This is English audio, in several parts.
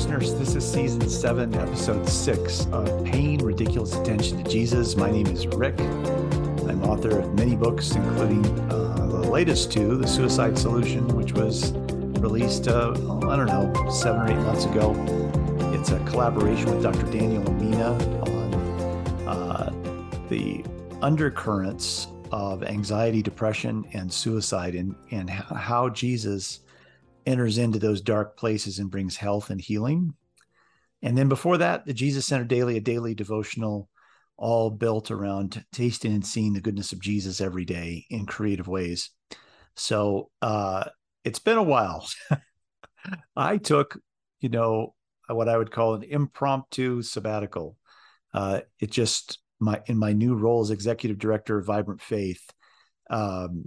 listeners. This is season seven, episode six of Paying Ridiculous Attention to Jesus. My name is Rick. I'm author of many books, including uh, the latest two, The Suicide Solution, which was released, uh, I don't know, seven or eight months ago. It's a collaboration with Dr. Daniel Emina on uh, the undercurrents of anxiety, depression, and suicide, and, and how Jesus enters into those dark places and brings health and healing. And then before that, the Jesus Centered Daily, a daily devotional, all built around tasting and seeing the goodness of Jesus every day in creative ways. So uh, it's been a while. I took, you know, what I would call an impromptu sabbatical. Uh, it just my in my new role as executive director of Vibrant Faith. Um,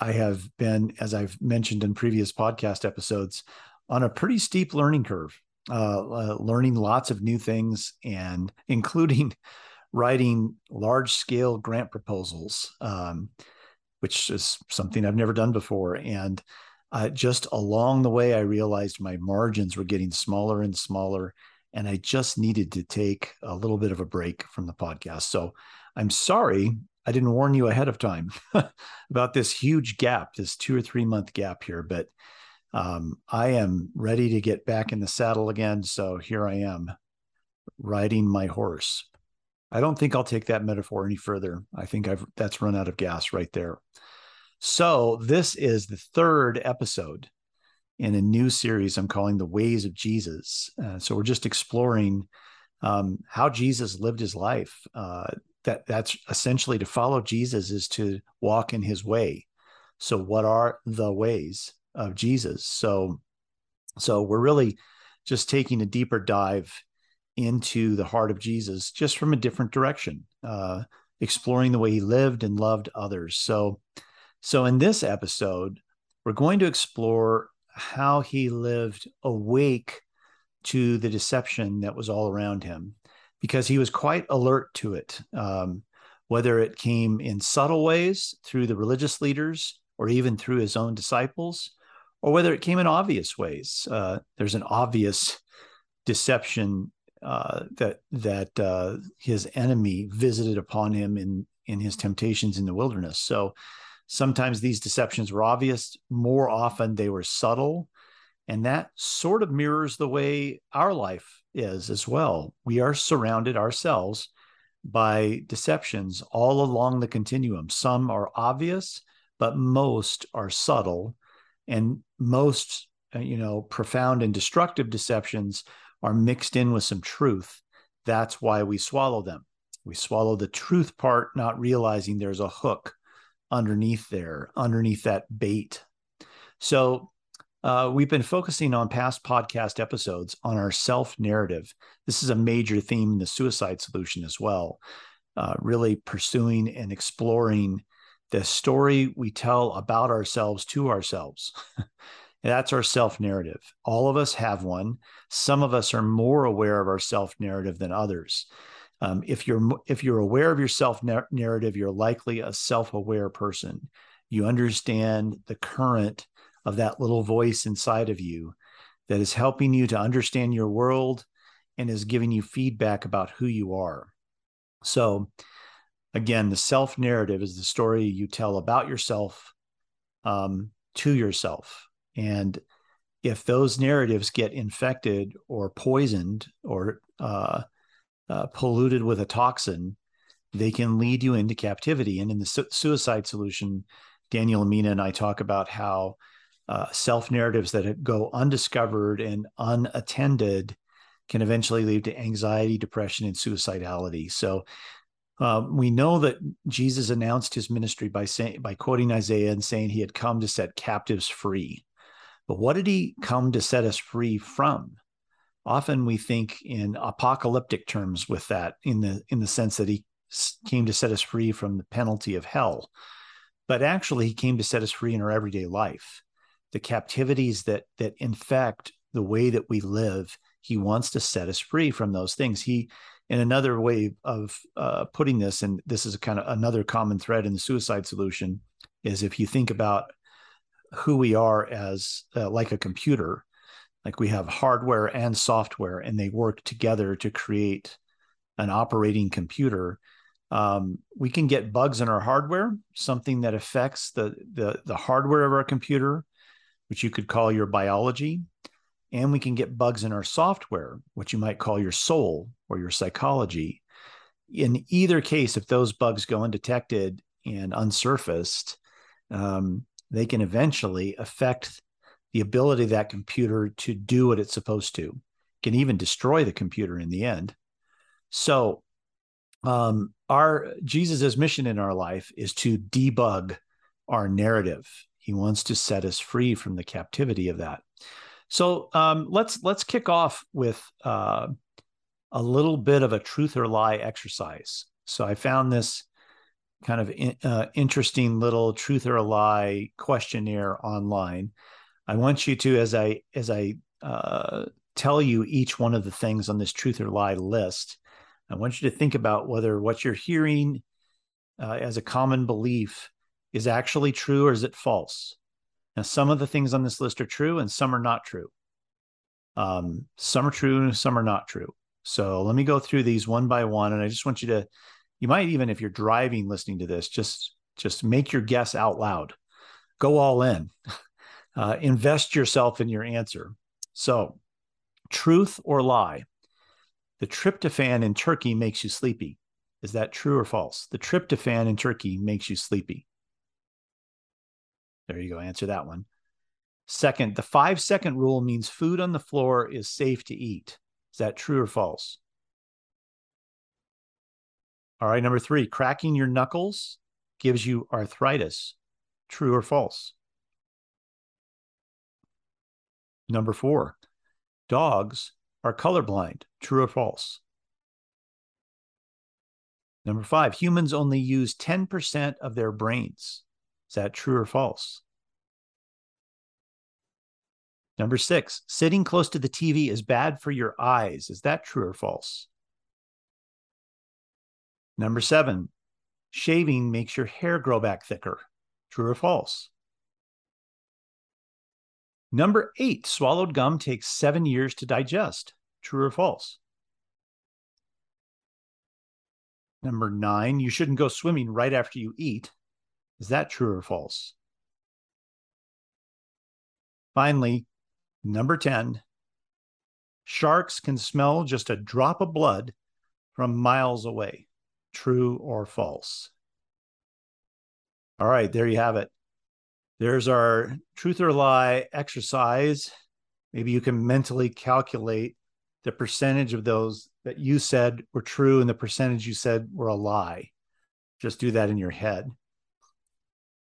I, have been, as I've mentioned in previous podcast episodes, on a pretty steep learning curve, uh, uh, learning lots of new things and including writing large scale grant proposals, um, which is something I've never done before. And uh, just along the way, I realized my margins were getting smaller and smaller. And I just needed to take a little bit of a break from the podcast. So I'm sorry I didn't warn you ahead of time about this huge gap, this two or three month gap here, but um, I am ready to get back in the saddle again. So here I am riding my horse. I don't think I'll take that metaphor any further. I think I've that's run out of gas right there. So this is the third episode in a new series I'm calling The Ways of Jesus. Uh, so we're just exploring um, how Jesus lived his life, uh, that that's essentially to follow Jesus is to walk in his way. So what are the ways of Jesus? So so we're really just taking a deeper dive into the heart of Jesus just from a different direction, uh, exploring the way he lived and loved others. So so in this episode, we're going to explore how he lived awake to the deception that was all around him because he was quite alert to it, um, whether it came in subtle ways through the religious leaders or even through his own disciples, or whether it came in obvious ways. Uh, there's an obvious deception uh, that that uh, his enemy visited upon him in in his temptations in the wilderness. So sometimes these deceptions were obvious. More often they were subtle, and that sort of mirrors the way our life is as well. We are surrounded ourselves by deceptions all along the continuum. Some are obvious, but most are subtle. And most, uh, you know, profound and destructive deceptions are mixed in with some truth. That's why we swallow them. We swallow the truth part, not realizing there's a hook underneath there, underneath that bait. So uh, we've been focusing on past podcast episodes on our self narrative. This is a major theme in the suicide solution as well. Uh, really pursuing and exploring the story we tell about ourselves to ourselves. That's our self narrative. All of us have one. Some of us are more aware of our self narrative than others. Um, if you're if you're aware of your self narrative, you're likely a self aware person. You understand the current of that little voice inside of you that is helping you to understand your world and is giving you feedback about who you are. So, again, the self narrative is the story you tell about yourself um, to yourself. And if those narratives get infected or poisoned or uh, uh, polluted with a toxin, they can lead you into captivity. And in the su- suicide solution, Daniel Emina and I talk about how uh, self narratives that go undiscovered and unattended can eventually lead to anxiety, depression, and suicidality. So uh, we know that Jesus announced his ministry by saying by quoting Isaiah and saying he had come to set captives free. But what did he come to set us free from? often we think in apocalyptic terms with that in the in the sense that he came to set us free from the penalty of hell but actually he came to set us free in our everyday life the captivities that that infect the way that we live he wants to set us free from those things. He in another way of uh, putting this and this is a kind of another common thread in the suicide solution is if you think about who we are as uh, like a computer like we have hardware and software and they work together to create an operating computer um, we can get bugs in our hardware something that affects the, the the hardware of our computer which you could call your biology and we can get bugs in our software which you might call your soul or your psychology. In either case if those bugs go undetected and unsurfaced um, they can eventually affect the ability of that computer to do what it's supposed to. Can even destroy the computer in the end. So um, our jesus's mission in our life is to debug our narrative he wants to set us free from the captivity of that. So um, let's let's kick off with uh, a little bit of a truth or lie exercise. So i found this kind of in, uh, interesting little truth or lie questionnaire online. I want you to as i as i uh, tell you each one of the things on this truth or lie list I want you to think about whether what you're hearing uh, as a common belief is actually true or is it false. Now, some of the things on this list are true and some are not true. Um, some are true, some are not true. So let me go through these one by one, and I just want you to. You might even, if you're driving, listening to this, just just make your guess out loud. Go all in. Uh, invest yourself in your answer. So, truth or lie? the tryptophan in turkey makes you sleepy. Is that true or false? The tryptophan in turkey makes you sleepy. There you go. Answer that one. Second, the five second rule means food on the floor is safe to eat. Is that true or false? All right. Number three, cracking your knuckles gives you arthritis. True or false? Number four, dogs are colorblind. True or false? Number five, humans only use 10% of their brains. That true or false? Number six, sitting close to the TV is bad for your eyes. Is that true or false? Number seven, shaving makes your hair grow back thicker. True or false? Number eight, swallowed gum takes seven years to digest. True or false? Number nine, you shouldn't go swimming right after you eat. Is that true or false? Finally, number 10, sharks can smell just a drop of blood from miles away. True or false? All right, there you have it. There's our truth or lie exercise. Maybe you can mentally calculate the percentage of those that you said were true and the percentage you said were a lie. Just do that in your head.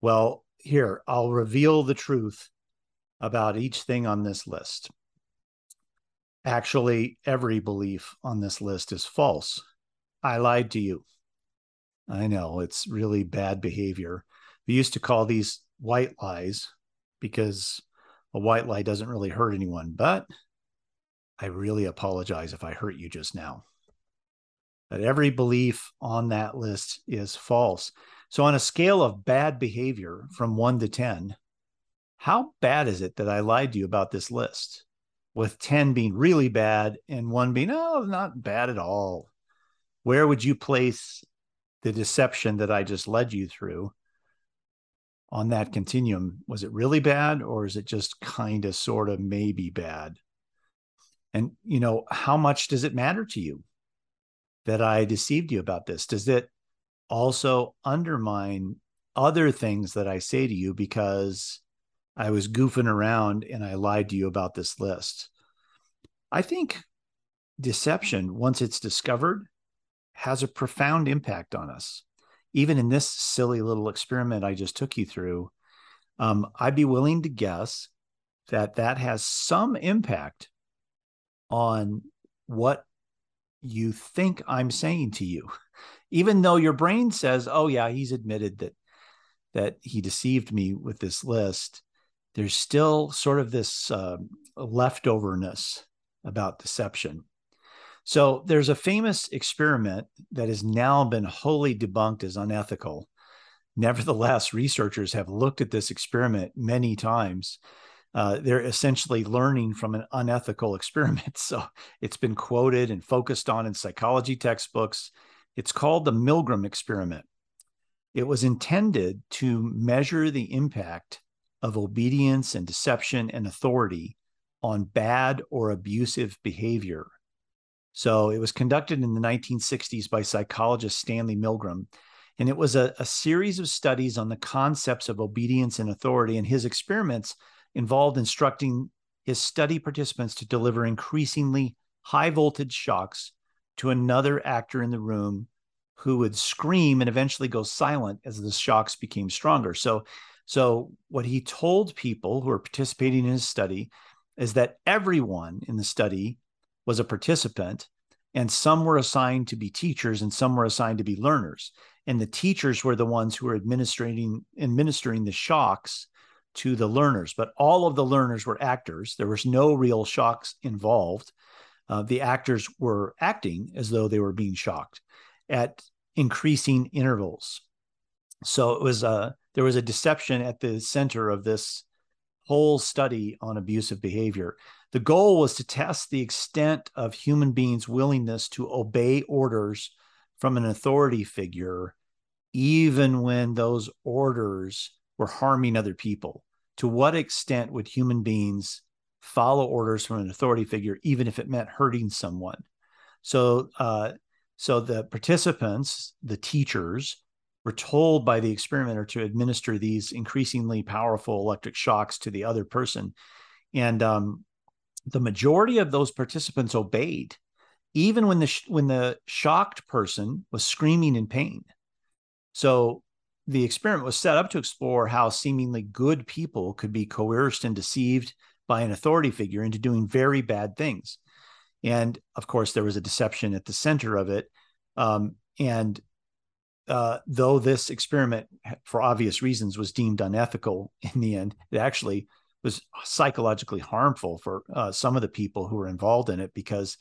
Well, here, I'll reveal the truth about each thing on this list. Actually, every belief on this list is false. I lied to you. I know it's really bad behavior. We used to call these white lies because a white lie doesn't really hurt anyone, but I really apologize if I hurt you just now. That every belief on that list is false. So, on a scale of bad behavior from one to 10, how bad is it that I lied to you about this list? With 10 being really bad and one being, oh, not bad at all. Where would you place the deception that I just led you through on that continuum? Was it really bad or is it just kind of, sort of, maybe bad? And, you know, how much does it matter to you that I deceived you about this? Does it also undermine other things that I say to you because I was goofing around and I lied to you about this list? I think deception, once it's discovered, has a profound impact on us. Even in this silly little experiment I just took you through, um, I'd be willing to guess that that has some impact on what you think I'm saying to you, even though your brain says, "Oh yeah, he's admitted that that he deceived me with this list." There's still sort of this uh, leftoverness about deception. So there's a famous experiment that has now been wholly debunked as unethical. Nevertheless, researchers have looked at this experiment many times. Uh, they're essentially learning from an unethical experiment. So it's been quoted and focused on in psychology textbooks. It's called the Milgram experiment. It was intended to measure the impact of obedience and deception and authority on bad or abusive behavior. So it was conducted in the 1960s by psychologist Stanley Milgram. And it was a, a, series of studies on the concepts of obedience and authority. And his experiments involved instructing his study participants to deliver increasingly high voltage shocks to another actor in the room who would scream and eventually go silent as the shocks became stronger. So, so what he told people who were participating in his study is that everyone in the study was a participant and some were assigned to be teachers and some were assigned to be learners and the teachers were the ones who were administering administering the shocks to the learners but all of the learners were actors. There was no real shocks involved. Uh, the actors were acting as though they were being shocked at increasing intervals. So it was a there was a deception at the center of this whole study on abusive behavior. The goal was to test the extent of human beings' willingness to obey orders from an authority figure, even when those orders were harming other people. To what extent would human beings follow orders from an authority figure, even if it meant hurting someone? So, uh, so the participants, the teachers, were told by the experimenter to administer these increasingly powerful electric shocks to the other person. And um, the majority of those participants obeyed, even when the sh- when the shocked person was screaming in pain. So the experiment was set up to explore how seemingly good people could be coerced and deceived by an authority figure into doing very bad things. And of course, there was a deception at the center of it. Um, and uh, though this experiment, for obvious reasons, was deemed unethical in the end, it actually was psychologically harmful for uh, some of the people who were involved in it because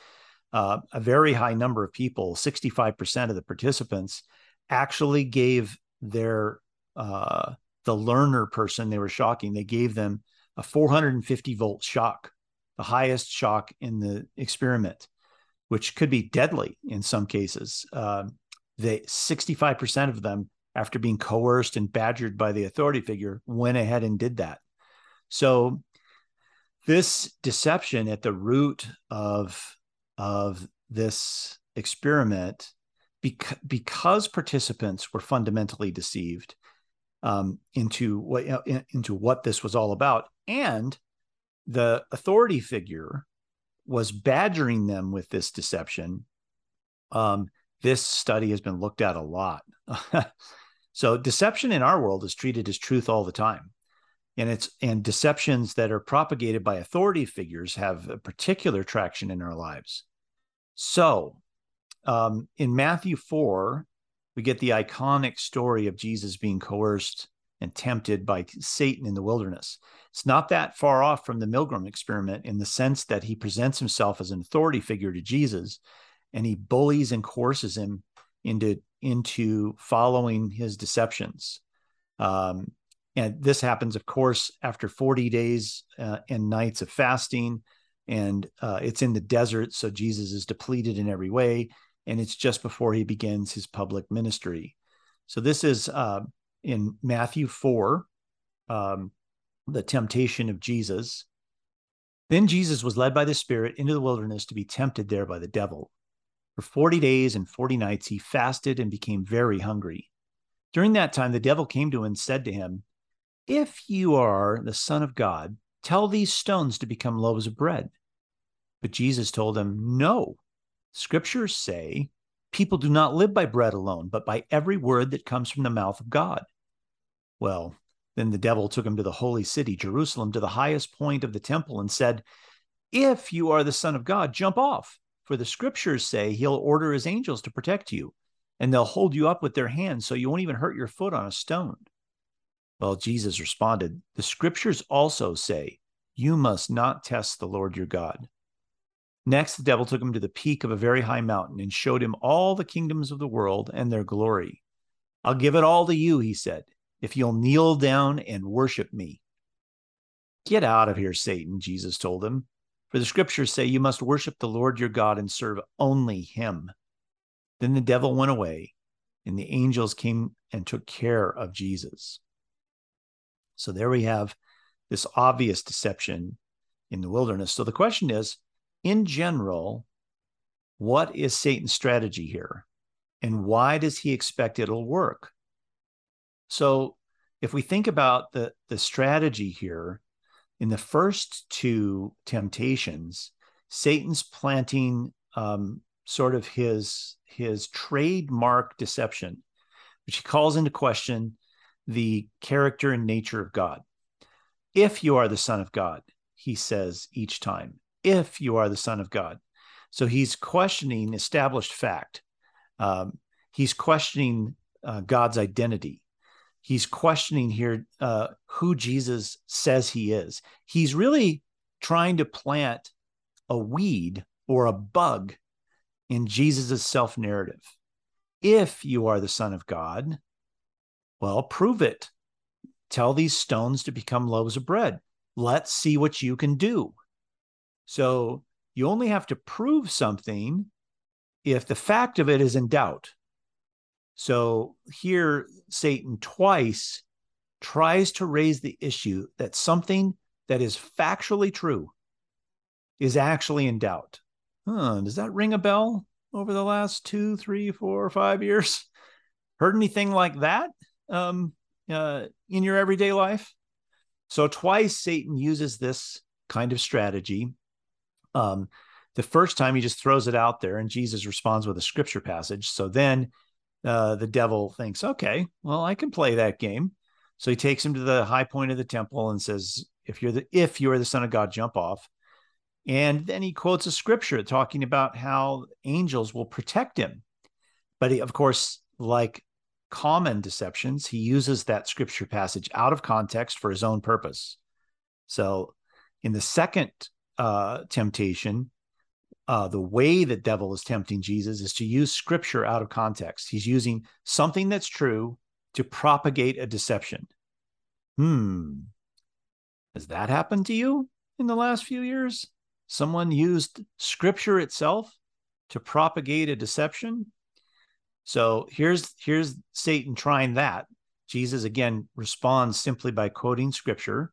uh, a very high number of people, 65% of the participants, actually gave their uh, the learner person they were shocking. They gave them a 450 volt shock, the highest shock in the experiment, which could be deadly in some cases. Um, they 65% of them after being coerced and badgered by the authority figure went ahead and did that so this deception at the root of of this experiment because, participants were fundamentally deceived um, into what you know, into what this was all about and the authority figure was badgering them with this deception um, this study has been looked at a lot. so deception in our world is treated as truth all the time. And it's and deceptions that are propagated by authority figures have a particular traction in our lives. So um, in Matthew 4, we get the iconic story of Jesus being coerced and tempted by Satan in the wilderness. It's not that far off from the Milgram experiment in the sense that he presents himself as an authority figure to Jesus and he bullies and coerces him into into following his deceptions. Um, and this happens, of course, after 40 days uh, and nights of fasting, and uh, it's in the desert, so Jesus is depleted in every way, and it's just before he begins his public ministry. So this is uh, in Matthew 4, um, the temptation of Jesus. Then Jesus was led by the Spirit into the wilderness to be tempted there by the devil. For 40 days and 40 nights he fasted and became very hungry. During that time, the devil came to him and said to him, If you are the Son of God, tell these stones to become loaves of bread. But Jesus told him, No. Scriptures say, People do not live by bread alone, but by every word that comes from the mouth of God. Well, then the devil took him to the holy city, Jerusalem, to the highest point of the temple, and said, If you are the Son of God, jump off. For the scriptures say he'll order his angels to protect you, and they'll hold you up with their hands so you won't even hurt your foot on a stone. Well, Jesus responded, The scriptures also say, You must not test the Lord your God. Next, the devil took him to the peak of a very high mountain and showed him all the kingdoms of the world and their glory. I'll give it all to you, he said, if you'll kneel down and worship me. Get out of here, Satan, Jesus told him. For the scriptures say you must worship the Lord your God and serve only him. Then the devil went away, and the angels came and took care of Jesus. So there we have this obvious deception in the wilderness. So the question is in general, what is Satan's strategy here? And why does he expect it'll work? So if we think about the, the strategy here, in the first two temptations, Satan's planting um, sort of his his trademark deception, which he calls into question the character and nature of God. If you are the Son of God, he says each time, if you are the Son of God. So he's questioning established fact. Um, he's questioning uh, God's identity. He's questioning here uh, who Jesus says he is. He's really trying to plant a weed or a bug in Jesus' self narrative. If you are the Son of God, well, prove it. Tell these stones to become loaves of bread. Let's see what you can do. So you only have to prove something if the fact of it is in doubt. So here, Satan twice tries to raise the issue that something that is factually true is actually in doubt. Huh, does that ring a bell over the last two, three, four, five years? Heard anything like that um, uh, in your everyday life? So, twice Satan uses this kind of strategy um, the first time he just throws it out there and Jesus responds with a scripture passage. So then uh, the devil thinks, okay, well, I can play that game. So he takes him to the high point of the temple and says, if you're the if you are the son of God, jump off. And then he quotes a scripture talking about how angels will protect him. But he, of course, like common deceptions, he uses that scripture passage out of context for his own purpose. So in the second uh, temptation, uh, the way that devil is tempting Jesus is to use scripture out of context. He's using something that's true to propagate a deception. Hmm. Has that happened to you in the last few years? Someone used scripture itself to propagate a deception. So here's here's Satan trying that. Jesus again responds simply by quoting scripture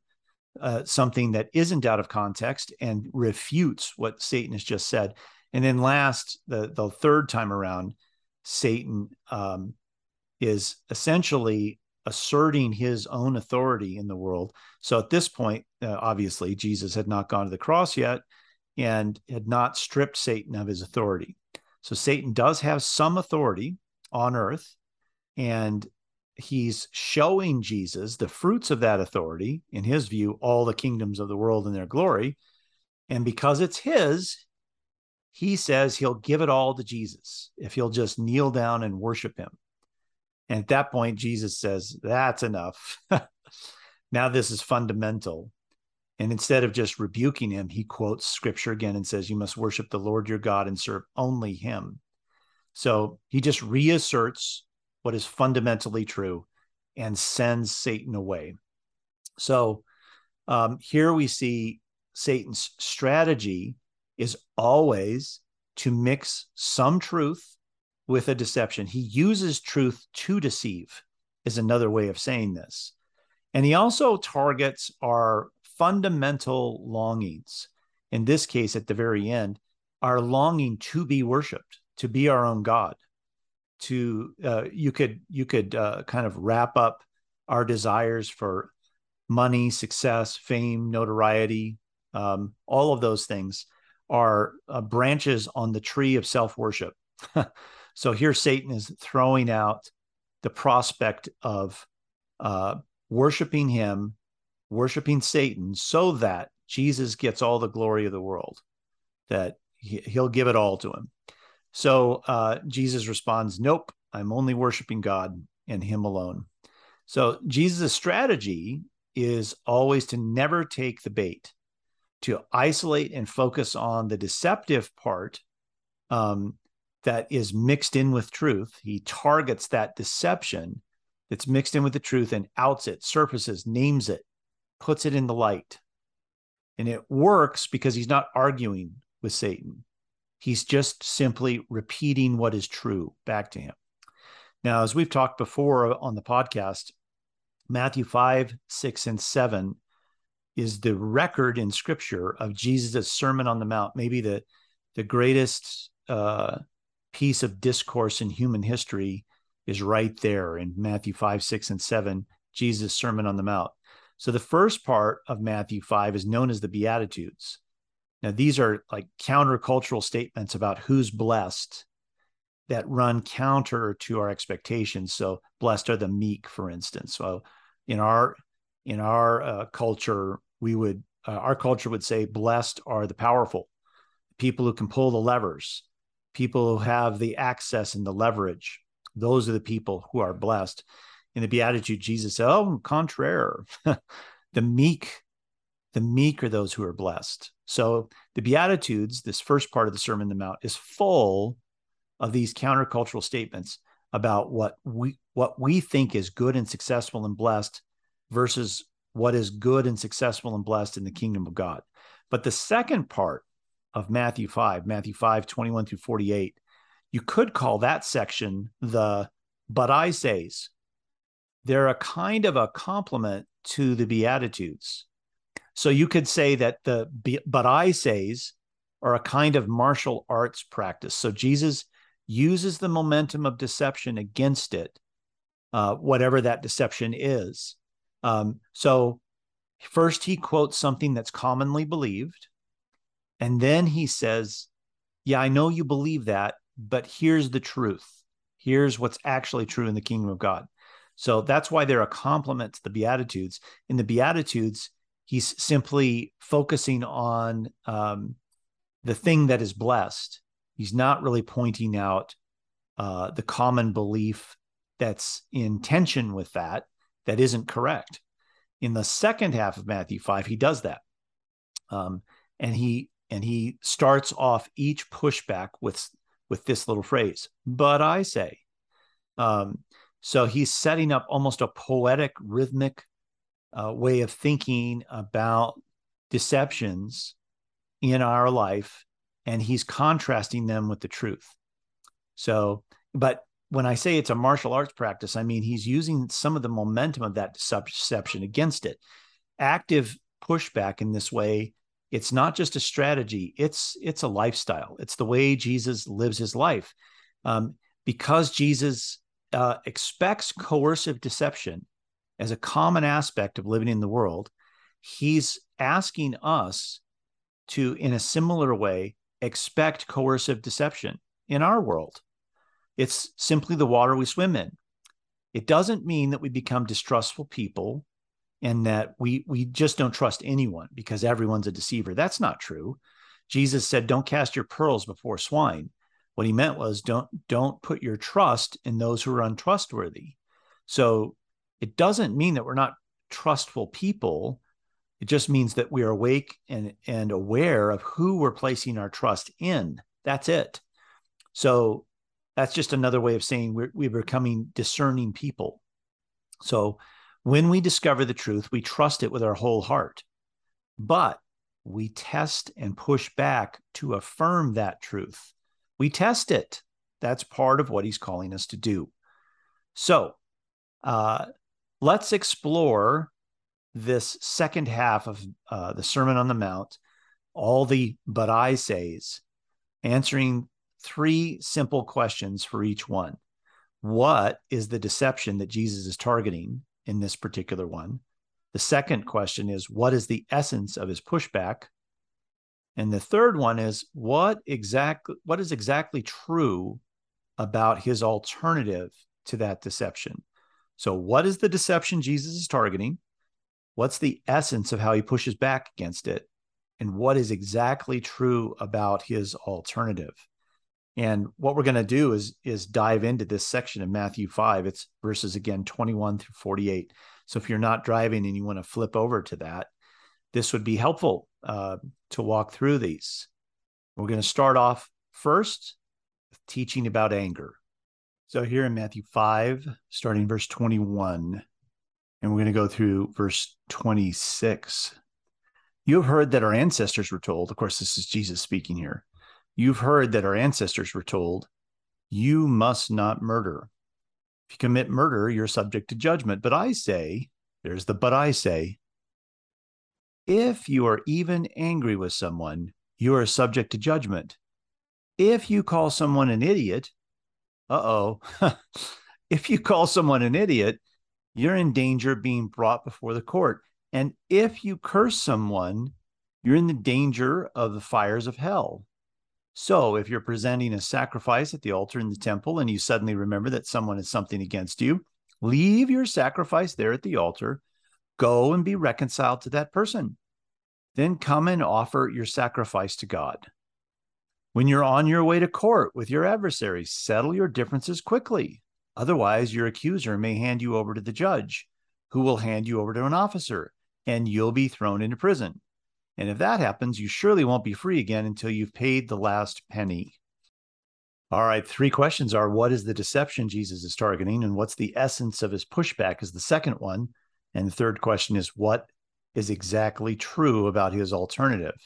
uh, something that isn't out of context and refutes what Satan has just said. And then last, the the third time around, Satan um, is essentially asserting his own authority in the world. So at this point, uh, obviously, Jesus had not gone to the cross yet and had not stripped Satan of his authority. So Satan does have some authority on earth, and he's showing Jesus the fruits of that authority, in his view, all the kingdoms of the world and their glory. And because it's his, he says he'll give it all to Jesus if he'll just kneel down and worship him. And at that point, Jesus says, That's enough. now, this is fundamental. And instead of just rebuking him, he quotes scripture again and says, You must worship the Lord your God and serve only him. So he just reasserts what is fundamentally true and sends Satan away. So um, here we see Satan's strategy is always to mix some truth with a deception. He uses truth to deceive, is another way of saying this. And he also targets our fundamental longings. In this case, at the very end, our longing to be worshiped, to be our own God to uh, you could you could uh, kind of wrap up our desires for money, success, fame, notoriety, um, all of those things are uh, branches on the tree of self worship. so here Satan is throwing out the prospect of uh, worshiping him, worshiping Satan, so that Jesus gets all the glory of the world, that he, will give it all to him. So uh, Jesus responds, Nope, I'm only worshiping God and Him alone. So Jesus' strategy is always to never take the bait, to isolate and focus on the deceptive part um, that is mixed in with truth. He targets that deception that's mixed in with the truth and outs it, surfaces, names it, puts it in the light. And it works because he's not arguing with Satan. He's just simply repeating what is true back to him. Now, as we've talked before on the podcast, Matthew 5, 6, and 7 is the record in scripture of Jesus' Sermon on the Mount, maybe the, the greatest uh, piece of discourse in human history is right there in Matthew 5, 6, and 7, Jesus' Sermon on the Mount. So the first part of Matthew 5 is known as the Beatitudes. Now, these are like countercultural statements about who's blessed that run counter to our expectations. So, blessed are the meek, for instance. So, in our in our uh, culture, we would uh, our culture would say, blessed are the powerful, people who can pull the levers, people who have the access and the leverage. Those are the people who are blessed. In the Beatitude, Jesus said, "Oh, contraire, the meek, the meek are those who are blessed." So the Beatitudes, this first part of the Sermon on the Mount, is full of these countercultural statements about what we what we think is good and successful and blessed versus what is good and successful and blessed in the kingdom of God. But the second part of Matthew 5, Matthew 5, 21 through 48, you could call that section the but I says they're a kind of a complement to the Beatitudes. So you could say that the but I says are a kind of martial arts practice. So Jesus uses the momentum of deception against it, uh, whatever that deception is. Um, so first he quotes something that's commonly believed, and then he says, "Yeah, I know you believe that, but here's the truth. Here's what's actually true in the kingdom of God." So that's why they're a complement to the Beatitudes. In the Beatitudes, he's simply focusing on um, the thing that is blessed. He's not really pointing out uh, the common belief that's in tension with that, that isn't correct. In the second half of Matthew 5, he does that. Um, and he and he starts off each pushback with with this little phrase, but I say. Um, so he's setting up almost a poetic, rhythmic uh, way of thinking about deceptions in our life, and he's contrasting them with the truth. So, but when I say it's a martial arts practice, I mean he's using some of the momentum of that deception against it. Active pushback in this way, it's not just a strategy; it's it's a lifestyle. It's the way Jesus lives his life. Um, because Jesus uh, expects coercive deception, as a common aspect of living in the world, he's asking us to, in a similar way, expect coercive deception in our world. It's simply the water we swim in. It doesn't mean that we become distrustful people and that we we just don't trust anyone because everyone's a deceiver. That's not true. Jesus said, "Don't cast your pearls before swine." What he meant was, don't don't put your trust in those who are untrustworthy. So it doesn't mean that we're not trustful people. It just means that we are awake and, and aware of who we're placing our trust in. That's it. So that's just another way of saying we're, we're becoming discerning people. So when we discover the truth, we trust it with our whole heart. But we test and push back to affirm that truth. We test it. That's part of what he's calling us to do. So, uh, let's explore this second half of uh, the Sermon on the Mount, all the but I says, answering three simple questions for each one. What is the deception that Jesus is targeting in this particular one? The second question is, what is the essence of his pushback? And the third one is, what exactly what is exactly true about his alternative to that deception? So, what is the deception Jesus is targeting? What's the essence of how he pushes back against it? and what is exactly true about his alternative. And what we're going to do is is dive into this section of Matthew 5. It's verses again 21 through 48. So if you're not driving and you want to flip over to that, this would be helpful uh, to walk through these. We're going to start off first with teaching about anger. So here in Matthew 5, starting verse 21, and we're going to go through verse 26. You have heard that our ancestors were told, of course, this is Jesus speaking here. You've heard that our ancestors were told, you must not murder. If you commit murder, you're subject to judgment. But I say, there's the but I say, if you are even angry with someone, you are subject to judgment. If you call someone an idiot, uh oh, if you call someone an idiot, you're in danger of being brought before the court. And if you curse someone, you're in the danger of the fires of hell. So if you're presenting a sacrifice at the altar in the temple and you suddenly remember that someone has something against you, leave your sacrifice there at the altar, go and be reconciled to that person. Then come and offer your sacrifice to God. When you're on your way to court with your adversary, settle your differences quickly. Otherwise, your accuser may hand you over to the judge, who will hand you over to an officer, and you'll be thrown into prison. And if that happens, you surely won't be free again until you've paid the last penny. All right, three questions are what is the deception Jesus is targeting, and what's the essence of his pushback is the second one. And the third question is what is exactly true about his alternative?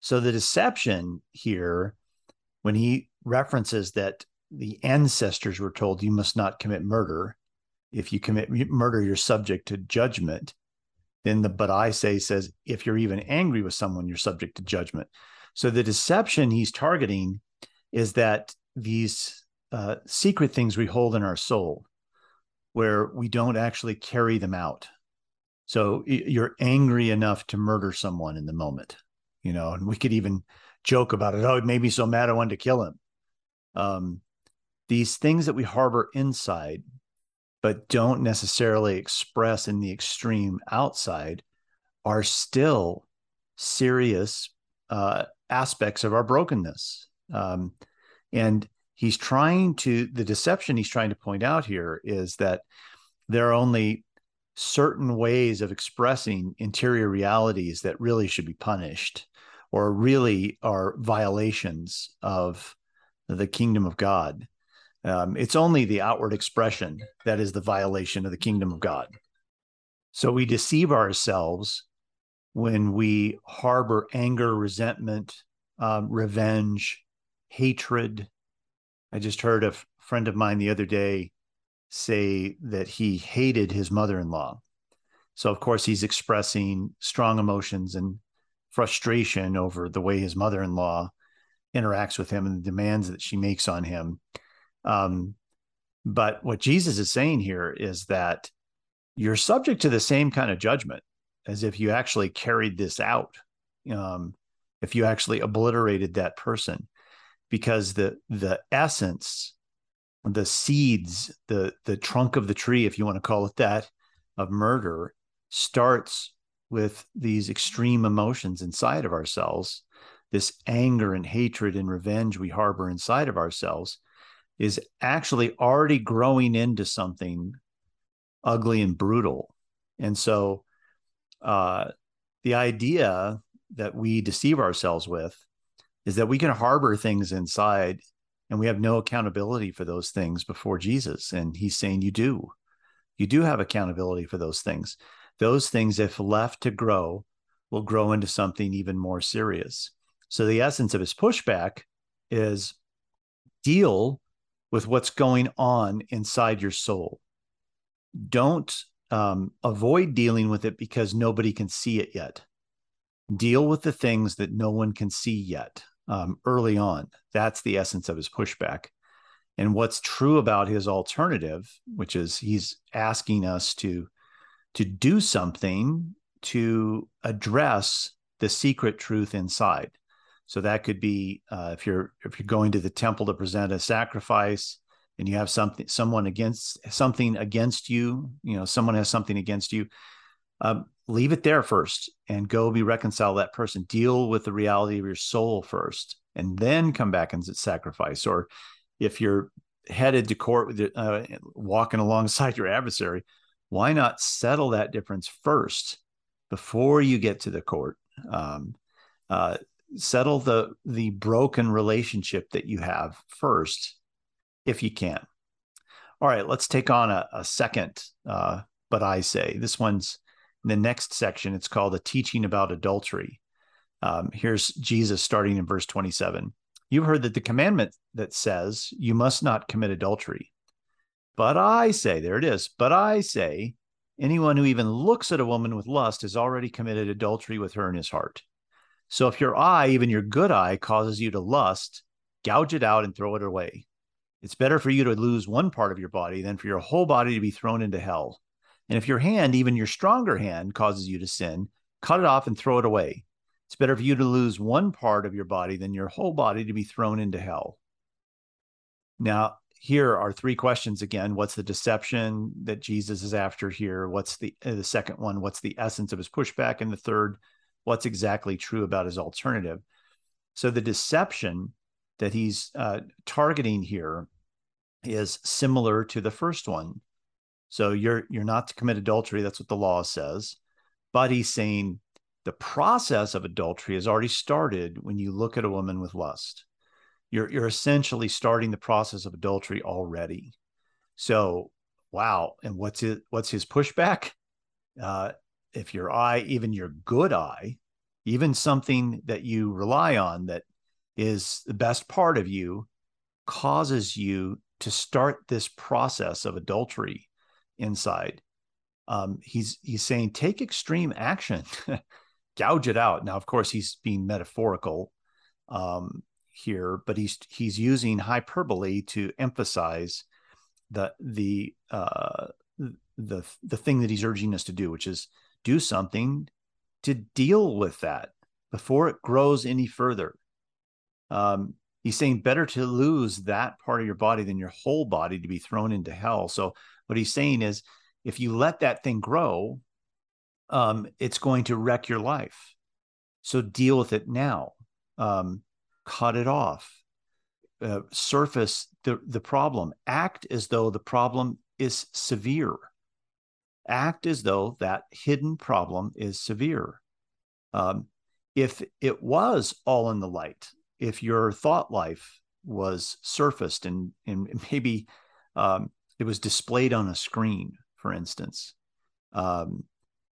So the deception here, when he references that the ancestors were told you must not commit murder. If you commit murder, you're subject to judgment. Then the but I say says if you're even angry with someone, you're subject to judgment. So the deception he's targeting is that these uh, secret things we hold in our soul, where we don't actually carry them out. So you're angry enough to murder someone in the moment, you know, and we could even joke about it. Oh, it made me so mad I wanted to kill him. Um, these things that we harbor inside, but don't necessarily express in the extreme outside, are still serious uh, aspects of our brokenness. Um, and he's trying to, the deception he's trying to point out here is that there are only certain ways of expressing interior realities that really should be punished or really are violations of the kingdom of God. Um, it's only the outward expression that is the violation of the kingdom of God. So we deceive ourselves when we harbor anger, resentment, um, revenge, hatred. I just heard a friend of mine the other day say that he hated his mother in law. So, of course, he's expressing strong emotions and frustration over the way his mother in law interacts with him and the demands that she makes on him. Um, but what Jesus is saying here is that you're subject to the same kind of judgment as if you actually carried this out, um, if you actually obliterated that person, because the the essence, the seeds, the the trunk of the tree, if you want to call it that, of murder, starts with these extreme emotions inside of ourselves, this anger and hatred and revenge we harbor inside of ourselves is actually already growing into something ugly and brutal. And so uh, the idea that we deceive ourselves with is that we can harbor things inside and we have no accountability for those things before Jesus. And he's saying, You do. You do have accountability for those things. Those things, if left to grow, will grow into something even more serious. So, the essence of his pushback is deal with what's going on inside your soul. Don't um, avoid dealing with it because nobody can see it yet. Deal with the things that no one can see yet um, early on. That's the essence of his pushback. And what's true about his alternative, which is he's asking us to to do something to address the secret truth inside. So that could be uh, if you're if you're going to the temple to present a sacrifice and you have something someone against something against you, you know, someone has something against you. Um, leave it there first and go be reconciled that person. Deal with the reality of your soul first, and then come back and sacrifice. Or if you're headed to court with uh, walking alongside your adversary, why not settle that difference first before you get to the court? Um, uh, settle the the broken relationship that you have first, if you can. All right, let's take on a, a second. Uh, but I say this one's in the next section. It's called a teaching about adultery. Um, here's Jesus starting in verse 27. You've heard that the commandment that says you must not commit adultery. But I say, there it is. But I say, anyone who even looks at a woman with lust has already committed adultery with her in his heart. So if your eye, even your good eye, causes you to lust, gouge it out and throw it away. It's better for you to lose one part of your body than for your whole body to be thrown into hell. And if your hand, even your stronger hand, causes you to sin, cut it off and throw it away. It's better for you to lose one part of your body than your whole body to be thrown into hell. Now, here are three questions again. What's the deception that Jesus is after here? What's the uh, the second one? What's the essence of his pushback? And the third, what's exactly true about his alternative? So the deception that he's uh, targeting here is similar to the first one. So you're you're not to commit adultery. That's what the law says. But he's saying the process of adultery has already started when you look at a woman with lust. You're you're essentially starting the process of adultery already. So wow. And what's it what's his pushback? Uh, if your eye, even your good eye, even something that you rely on that is the best part of you, causes you to start this process of adultery inside. Um, he's he's saying take extreme action, gouge it out. Now, of course, he's being metaphorical um, here, but he's he's using hyperbole to emphasize the the uh, the the thing that he's urging us to do, which is do something to deal with that before it grows any further. Um, he's saying better to lose that part of your body than your whole body to be thrown into hell. So what he's saying is, if you let that thing grow, um, it's going to wreck your life. So deal with it now. Um, cut it off. Uh, surface the the problem. Act as though the problem is severe. Act as though that hidden problem is severe. Um, if it was all in the light, if your thought life was surfaced and and maybe um, it was displayed on a screen, for instance, um,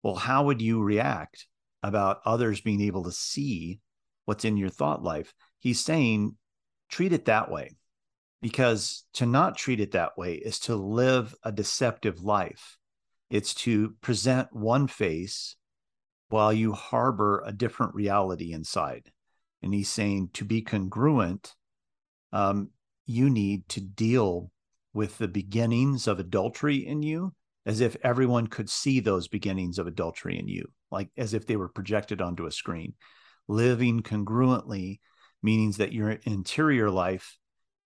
well, how would you react about others being able to see what's in your thought life? He's saying, treat it that way, because to not treat it that way is to live a deceptive life. It's to present one face while you harbor a different reality inside. And he's saying to be congruent, um, you need to deal with the beginnings of adultery in you as if everyone could see those beginnings of adultery in you, like as if they were projected onto a screen. Living congruently means that your interior life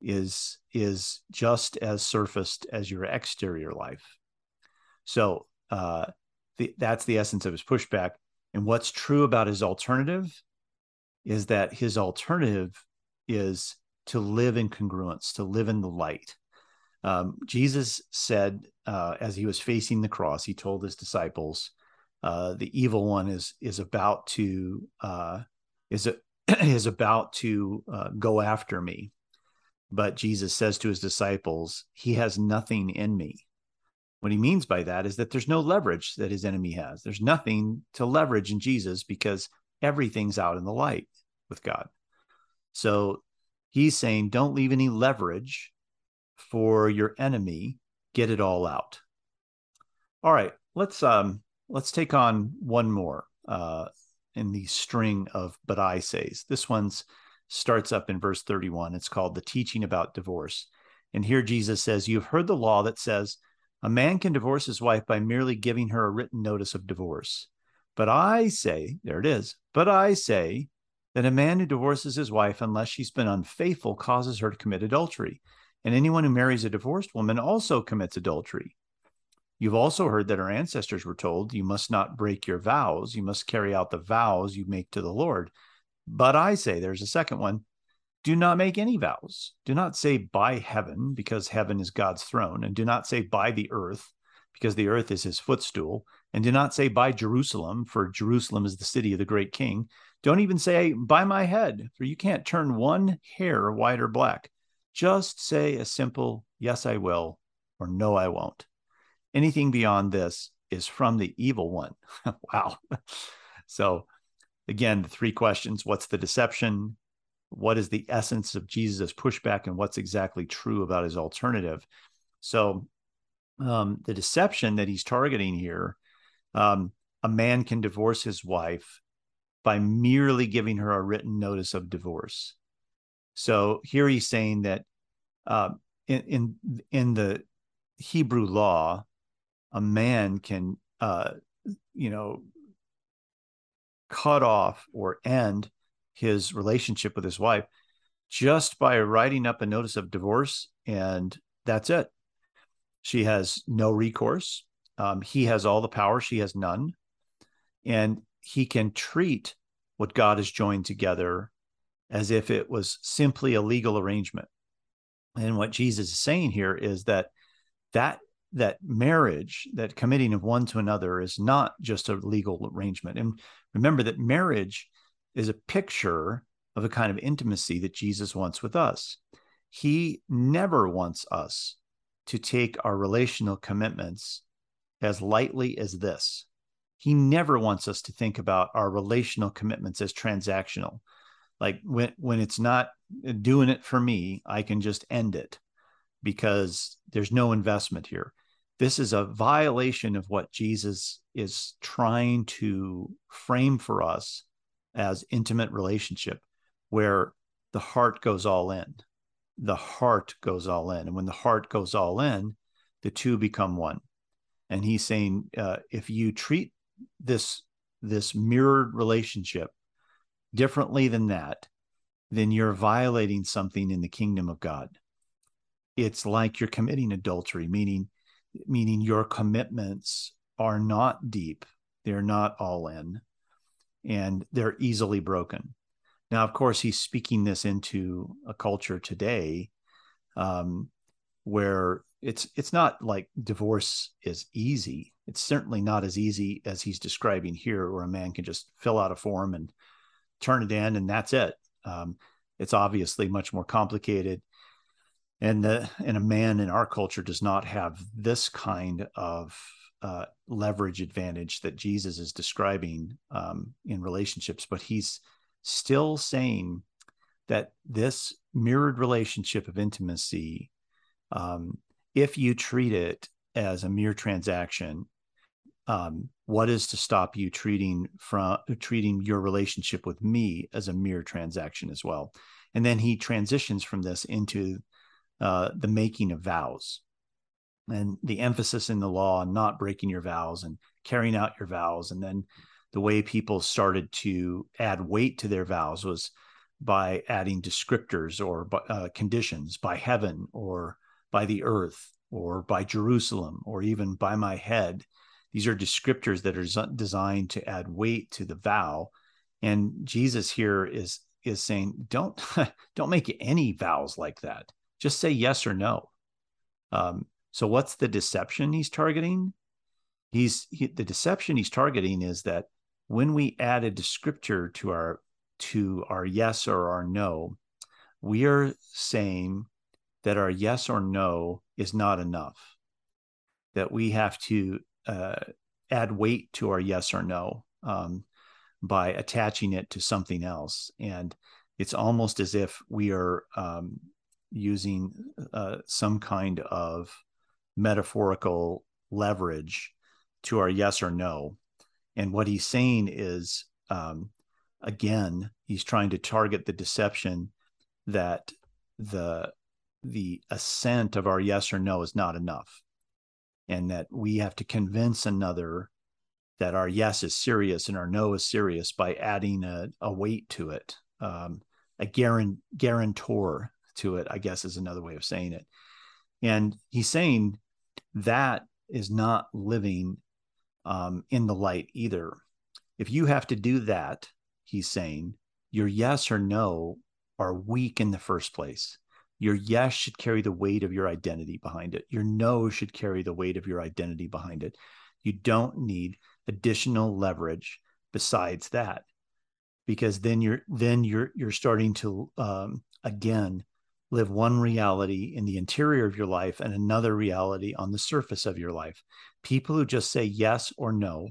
is is just as surfaced as your exterior life. So uh, the, that's the essence of his pushback. And what's true about his alternative is that his alternative is to live in congruence, to live in the light, um, Jesus said, uh, as he was facing the cross, he told his disciples, uh, "The evil one is is about to uh, is a, is about to uh, go after me." But Jesus says to his disciples, "He has nothing in me." What he means by that is that there's no leverage that his enemy has. There's nothing to leverage in Jesus because everything's out in the light with God. So he's saying, don't leave any leverage for your enemy, get it all out. All right, let's um let's take on one more uh in the string of but I says. This one's starts up in verse 31. It's called the teaching about divorce. And here Jesus says, You've heard the law that says a man can divorce his wife by merely giving her a written notice of divorce. But I say, there it is, but I say that a man who divorces his wife, unless she's been unfaithful, causes her to commit adultery and anyone who marries a divorced woman also commits adultery. You've also heard that our ancestors were told, You must not break your vows. You must carry out the vows you make to the Lord. But I say, there's a second one do not make any vows. Do not say by heaven, because heaven is God's throne. And do not say by the earth, because the earth is his footstool. And do not say by Jerusalem, for Jerusalem is the city of the great king. Don't even say by my head, for you can't turn one hair white or black. Just say a simple yes, I will, or no, I won't. Anything beyond this is from the evil one. wow. so, again, the three questions what's the deception? What is the essence of Jesus' pushback, and what's exactly true about his alternative? So, um, the deception that he's targeting here um, a man can divorce his wife by merely giving her a written notice of divorce. So here he's saying that uh, in, in in the Hebrew law, a man can uh, you know cut off or end his relationship with his wife just by writing up a notice of divorce, and that's it. She has no recourse. Um, he has all the power, she has none. And he can treat what God has joined together as if it was simply a legal arrangement. And what Jesus is saying here is that that that marriage, that committing of one to another is not just a legal arrangement. And remember that marriage is a picture of a kind of intimacy that Jesus wants with us. He never wants us to take our relational commitments as lightly as this. He never wants us to think about our relational commitments as transactional. Like when when it's not doing it for me, I can just end it because there's no investment here. This is a violation of what Jesus is trying to frame for us as intimate relationship where the heart goes all in. The heart goes all in. And when the heart goes all in, the two become one and he's saying uh, if you treat this this mirrored relationship differently than that then you're violating something in the kingdom of god it's like you're committing adultery meaning meaning your commitments are not deep they're not all in and they're easily broken now of course he's speaking this into a culture today um, where it's it's not like divorce is easy. It's certainly not as easy as he's describing here, where a man can just fill out a form and turn it in, and that's it. Um, it's obviously much more complicated, and the and a man in our culture does not have this kind of uh, leverage advantage that Jesus is describing um, in relationships. But he's still saying that this mirrored relationship of intimacy um, if you treat it as a mere transaction, um, what is to stop you treating from treating your relationship with me as a mere transaction as well? And then he transitions from this into uh, the making of vows and the emphasis in the law on not breaking your vows and carrying out your vows. And then the way people started to add weight to their vows was by adding descriptors or uh, conditions by heaven or by the earth or by Jerusalem or even by my head. These are descriptors that are designed to add weight to the vow. And Jesus here is is saying, don't don't make any vows like that. Just say yes or no. Um, so what's the deception he's targeting? He's he, the deception he's targeting is that when we add a descriptor to our to our yes or our no, we are saying that our yes or no is not enough, that we have to uh, add weight to our yes or no um, by attaching it to something else. And it's almost as if we are um, using uh, some kind of metaphorical leverage to our yes or no. And what he's saying is, um, again, he's trying to target the deception that the the assent of our yes or no is not enough and that we have to convince another that our yes is serious and our no is serious by adding a, a weight to it um, a guaran- guarantor to it i guess is another way of saying it and he's saying that is not living um, in the light either. If you have to do that, he's saying, your yes or no are weak in the first place. Your yes should carry the weight of your identity behind it. Your no should carry the weight of your identity behind it. You don't need additional leverage besides that because then you're then you're you're starting to um, again live one reality in the interior of your life and another reality on the surface of your life. People who just say yes or no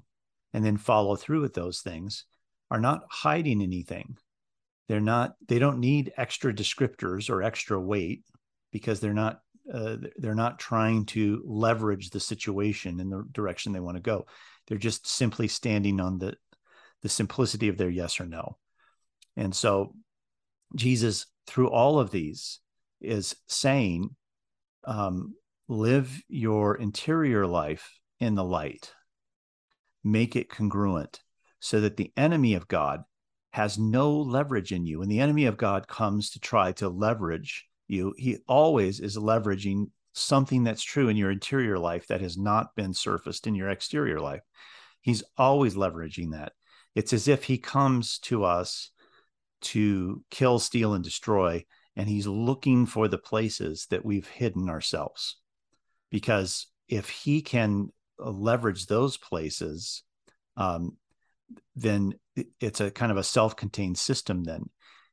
and then follow through with those things are not hiding anything. They're not they don't need extra descriptors or extra weight because they're not uh, they're not trying to leverage the situation in the direction they want to go. They're just simply standing on the the simplicity of their yes or no. And so Jesus through all of these is saying, um, live your interior life in the light, make it congruent so that the enemy of God has no leverage in you. When the enemy of God comes to try to leverage you, he always is leveraging something that's true in your interior life that has not been surfaced in your exterior life. He's always leveraging that. It's as if he comes to us to kill, steal, and destroy and he's looking for the places that we've hidden ourselves. Because if he can uh, leverage those places, um, then it's a kind of a self-contained system. Then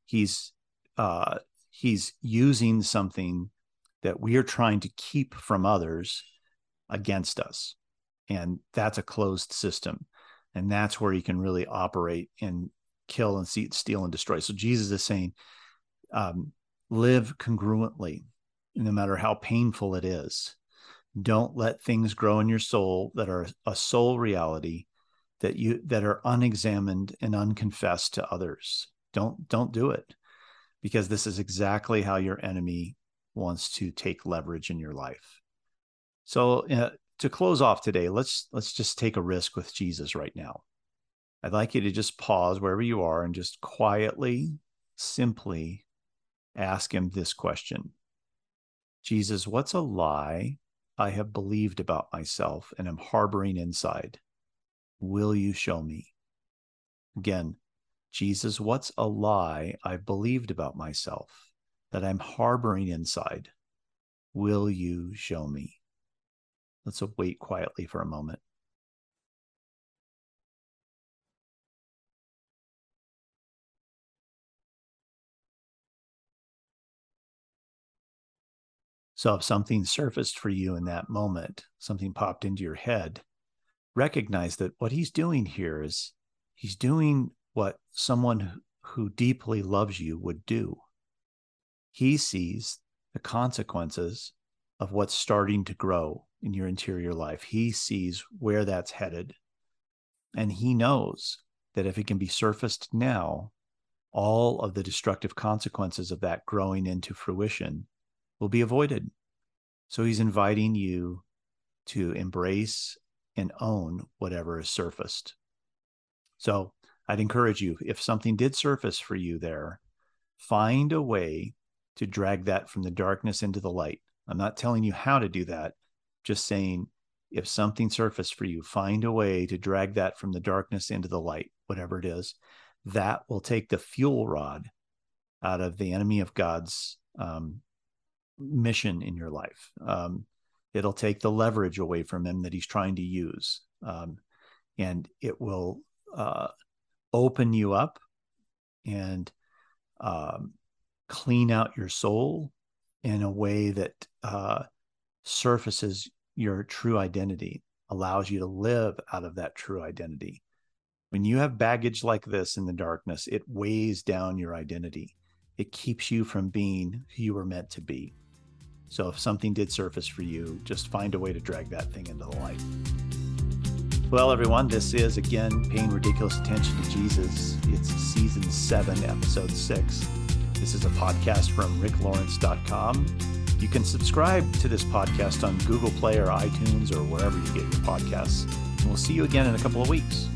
he's uh, he's using something that we are trying to keep from others against us, and that's a closed system, and that's where he can really operate and kill and steal and destroy. So Jesus is saying, um, live congruently, no matter how painful it is. Don't let things grow in your soul that are a soul reality that you that are unexamined and unconfessed to others. Don't don't do it because this is exactly how your enemy wants to take leverage in your life. So uh, to close off today, let's let's just take a risk with Jesus right now. I'd like you to just pause wherever you are and just quietly, simply ask him this question Jesus, what's a lie I have believed about myself and am harboring inside? Will you show me? Again, Jesus, what's a lie I've believed about myself that I'm harboring inside? Will you show me? Let's wait quietly for a moment. So if something surfaced for you in that moment, something popped into your head, recognize that what he's doing here is he's doing what someone who deeply loves you would do. He sees the consequences of what's starting to grow in your interior life. He sees where that's headed. And he knows that if it can be surfaced now, all of the destructive consequences of that growing into fruition will be avoided. So he's inviting you to embrace and own whatever is surfaced. So I'd encourage you, if something did surface for you there, find a way to drag that from the darkness into the light. I'm not telling you how to do that, just saying if something surfaced for you, find a way to drag that from the darkness into the light, whatever it is. That will take the fuel rod out of the enemy of God's um, mission in your life. Um, it'll take the leverage away from him that he's trying to use. Um, and it will uh, open you up and um, clean out your soul in a way that uh, surfaces your true identity, allows you to live out of that true identity. When you have baggage like this in the darkness, it weighs down your identity. It keeps you from being who you were meant to be. So if something did surface for you, just find a way to drag that thing into the light. Well, everyone, this is again Paying Ridiculous Attention to Jesus. It's season seven, episode six. This is a podcast from ricklawrence.com. You can subscribe to this podcast on Google Play or iTunes or wherever you get your podcasts. And we'll see you again in a couple of weeks.